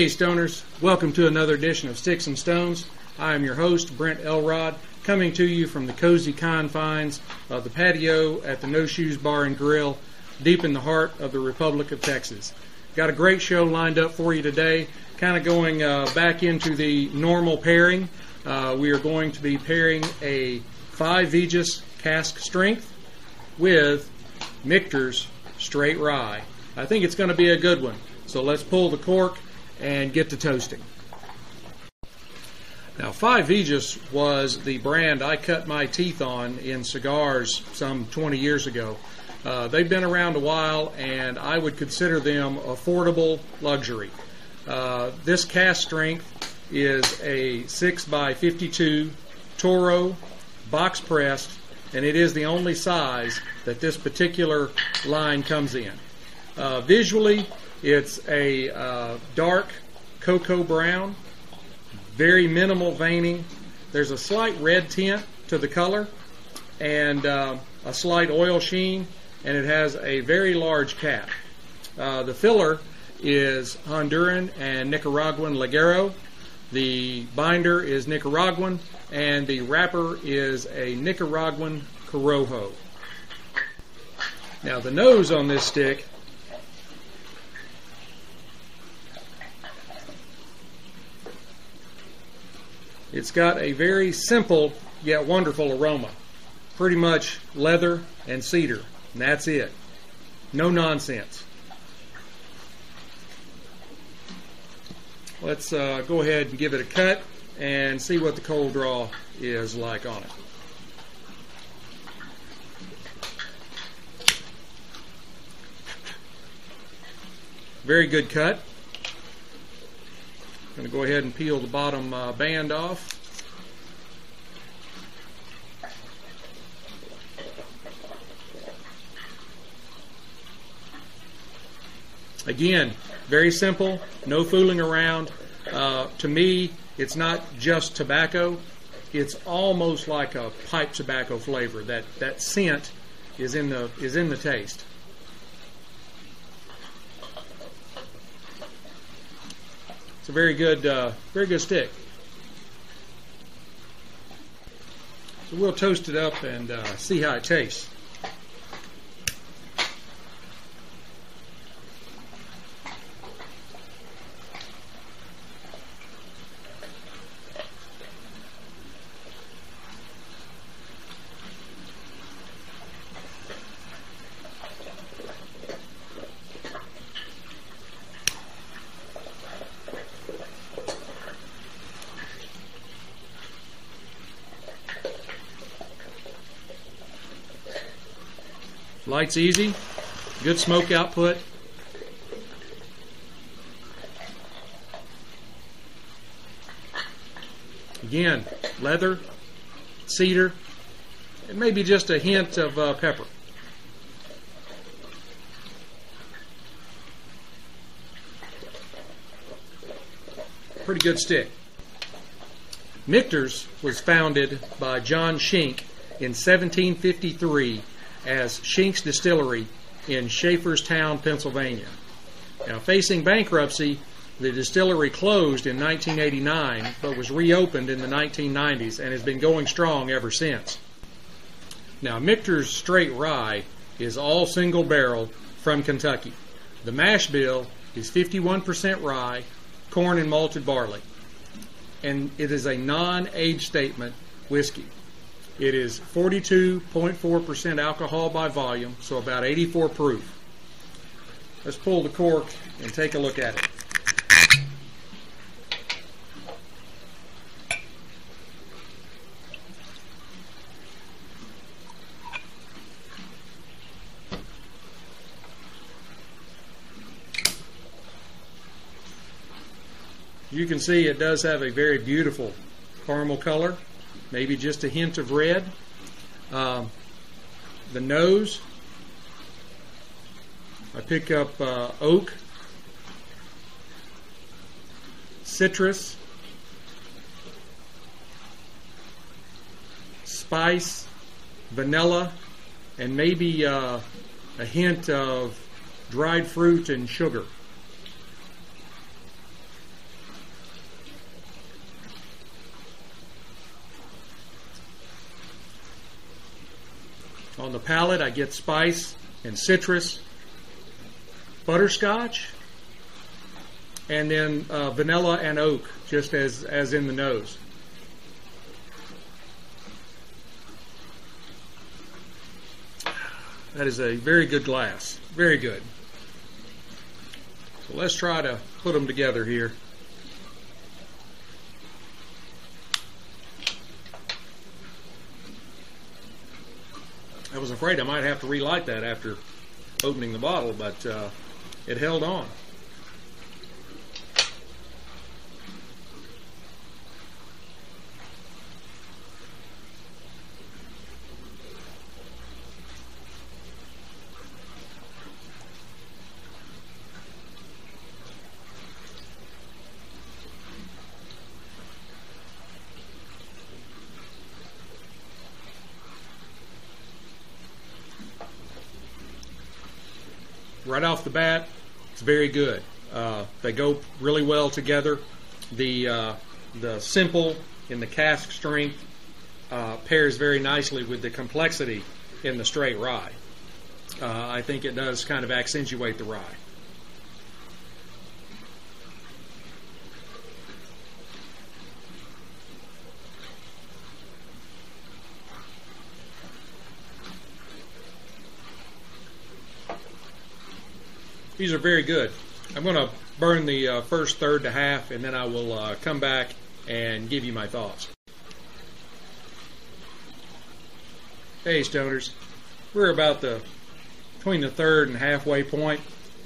Hey, Stoners. Welcome to another edition of Sticks and Stones. I am your host, Brent Elrod, coming to you from the cozy confines of the patio at the No Shoes Bar and Grill, deep in the heart of the Republic of Texas. Got a great show lined up for you today, kind of going uh, back into the normal pairing. Uh, we are going to be pairing a 5 Vegas cask strength with Michter's straight rye. I think it's going to be a good one. So let's pull the cork and get to toasting. Now, Five Vegas was the brand I cut my teeth on in cigars some 20 years ago. Uh, they've been around a while, and I would consider them affordable luxury. Uh, this cask strength is a 6 by 52 Toro box pressed, and it is the only size that this particular line comes in. Uh, visually, it's a uh, dark cocoa brown, very minimal veining. There's a slight red tint to the color and uh, a slight oil sheen, and it has a very large cap. Uh, the filler is Honduran and Nicaraguan Ligero. The binder is Nicaraguan, and the wrapper is a Nicaraguan Corojo. Now, the nose on this stick It's got a very simple yet wonderful aroma. Pretty much leather and cedar, and that's it. No nonsense. Let's uh, go ahead and give it a cut and see what the cold draw is like on it. Very good cut. Going to go ahead and peel the bottom uh, band off. Again, very simple, no fooling around. Uh, to me, it's not just tobacco. It's almost like a pipe tobacco flavor. That that scent is in the is in the taste. A very good uh, very good stick. So we'll toast it up and uh, see how it tastes. Light's easy, good smoke output. Again, leather, cedar, and maybe just a hint of uh, pepper. Pretty good stick. Michter's was founded by John Schenck in 1753 as Schenck's Distillery in Schaefferstown, Pennsylvania. Now, facing bankruptcy, the distillery closed in 1989 but was reopened in the 1990s and has been going strong ever since. Now, Michter's Straight Rye is all single barrel from Kentucky. The mash bill is 51% rye, corn, and malted barley. And it is a non age statement whiskey. It is 42.4% alcohol by volume, so about 84 proof. Let's pull the cork and take a look at it. You can see it does have a very beautiful caramel color maybe just a hint of red. Um, the nose, I pick up uh, oak, citrus, spice, vanilla, and maybe uh, a hint of dried fruit and sugar. On the palate, I get spice and citrus, butterscotch, and then uh, vanilla and oak, just as, as in the nose. That is a very good glass. Very good. So let's try to put them together here. I was afraid I might have to relight that after opening the bottle, but uh, it held on. Right off the bat, it's very good. Uh, they go really well together. The uh, the simple in the cask strength uh, pairs very nicely with the complexity in the straight rye. Uh, I think it does kind of accentuate the rye. These are very good. I'm going to burn the uh, first third to half, and then I will uh, come back and give you my thoughts. Hey, stoners, we're about the between the third and halfway point,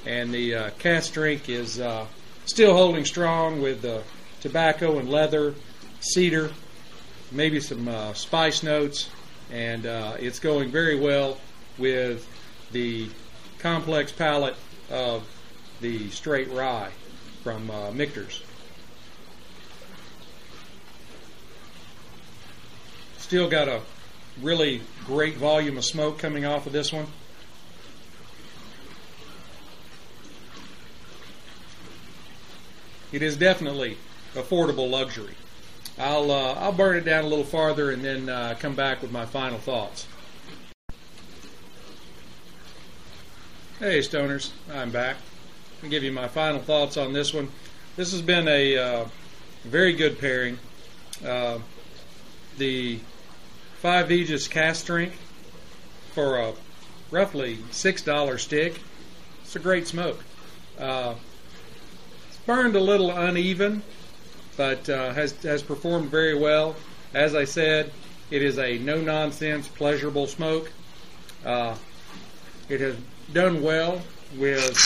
and the uh, cask strength is uh, still holding strong with the tobacco and leather, cedar, maybe some uh, spice notes, and uh, it's going very well with the complex palate of the straight rye from uh, Michter's. Still got a really great volume of smoke coming off of this one. It is definitely affordable luxury. I'll uh, I'll burn it down a little farther and then uh, come back with my final thoughts. Hey, stoners, I'm back. I'll give you my final thoughts on this one. This has been a uh, very good pairing. Uh, the Five Vegas cask strength for a roughly six dollar stick. It's a great smoke. Uh, it's burned a little uneven, but uh, has has performed very well. As I said, it is a no nonsense, pleasurable smoke. Uh, it has done well with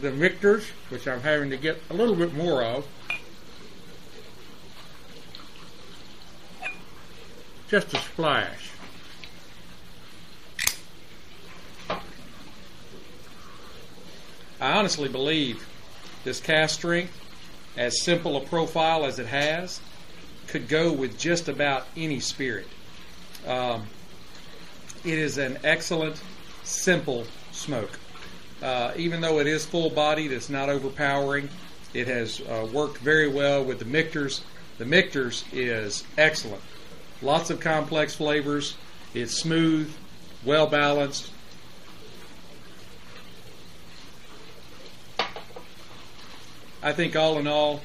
the Michters, which I'm having to get a little bit more of. Just a splash. I honestly believe this cask strength, as simple a profile as it has, could go with just about any spirit. Um, it is an excellent simple smoke. Uh, even though it is full bodied, it's not overpowering. It has uh, worked very well with the Michters. The Michters is excellent. Lots of complex flavors. It's smooth, well balanced. I think all in all,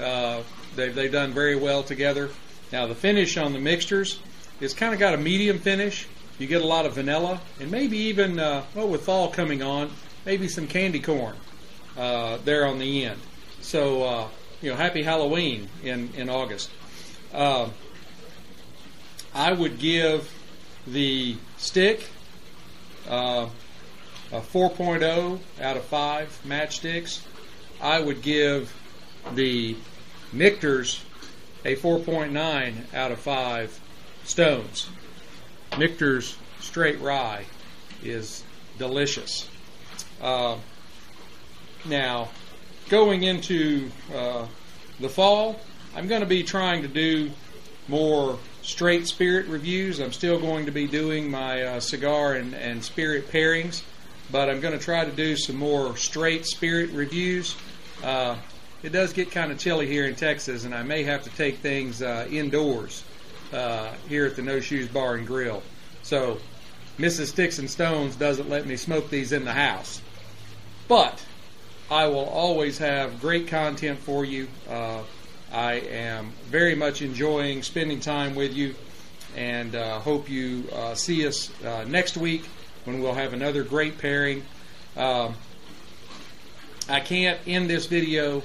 uh, they've, they've done very well together. Now, the finish on the Michters is kind of got a medium finish. You get a lot of vanilla, and maybe even, uh, well, with fall coming on, maybe some candy corn uh, there on the end. So, uh, you know, happy Halloween in, in August. Uh, I would give the stick uh, a 4.0 out of 5 matchsticks. I would give the Michters a 4.9 out of 5 stones. Michter's straight rye is delicious. Uh, now, going into uh, the fall, I'm going to be trying to do more straight spirit reviews. I'm still going to be doing my uh, cigar and, and spirit pairings, but I'm going to try to do some more straight spirit reviews. Uh, it does get kind of chilly here in Texas, and I may have to take things uh, indoors uh, here at the No Shoes Bar and Grill. So Mrs. Sticks and Stones doesn't let me smoke these in the house. But I will always have great content for you. Uh, I am very much enjoying spending time with you and uh, hope you uh, see us uh, next week when we'll have another great pairing. Um, I can't end this video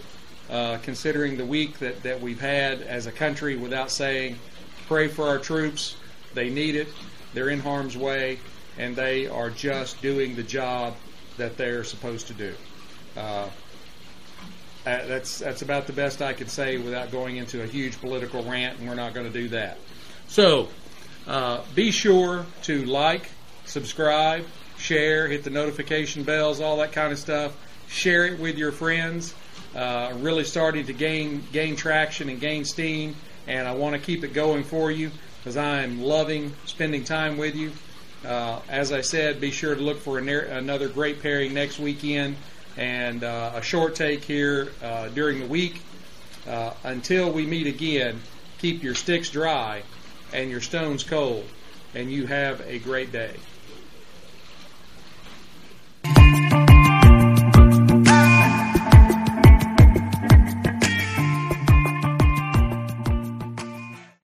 uh, considering the week that, that we've had as a country without saying, pray for our troops. They need it. They're in harm's way, and they are just doing the job that they're supposed to do. Uh, that's that's about the best I can say without going into a huge political rant, and we're not going to do that. So, uh, be sure to like, subscribe, share, hit the notification bells, all that kind of stuff. Share it with your friends. Uh, really starting to gain gain traction and gain steam, and I want to keep it going for you because I'm loving spending time with you. Uh, as I said, be sure to look for another great pairing next weekend and uh, a short take here uh, during the week. Uh, until we meet again, keep your sticks dry and your stones cold, and you have a great day.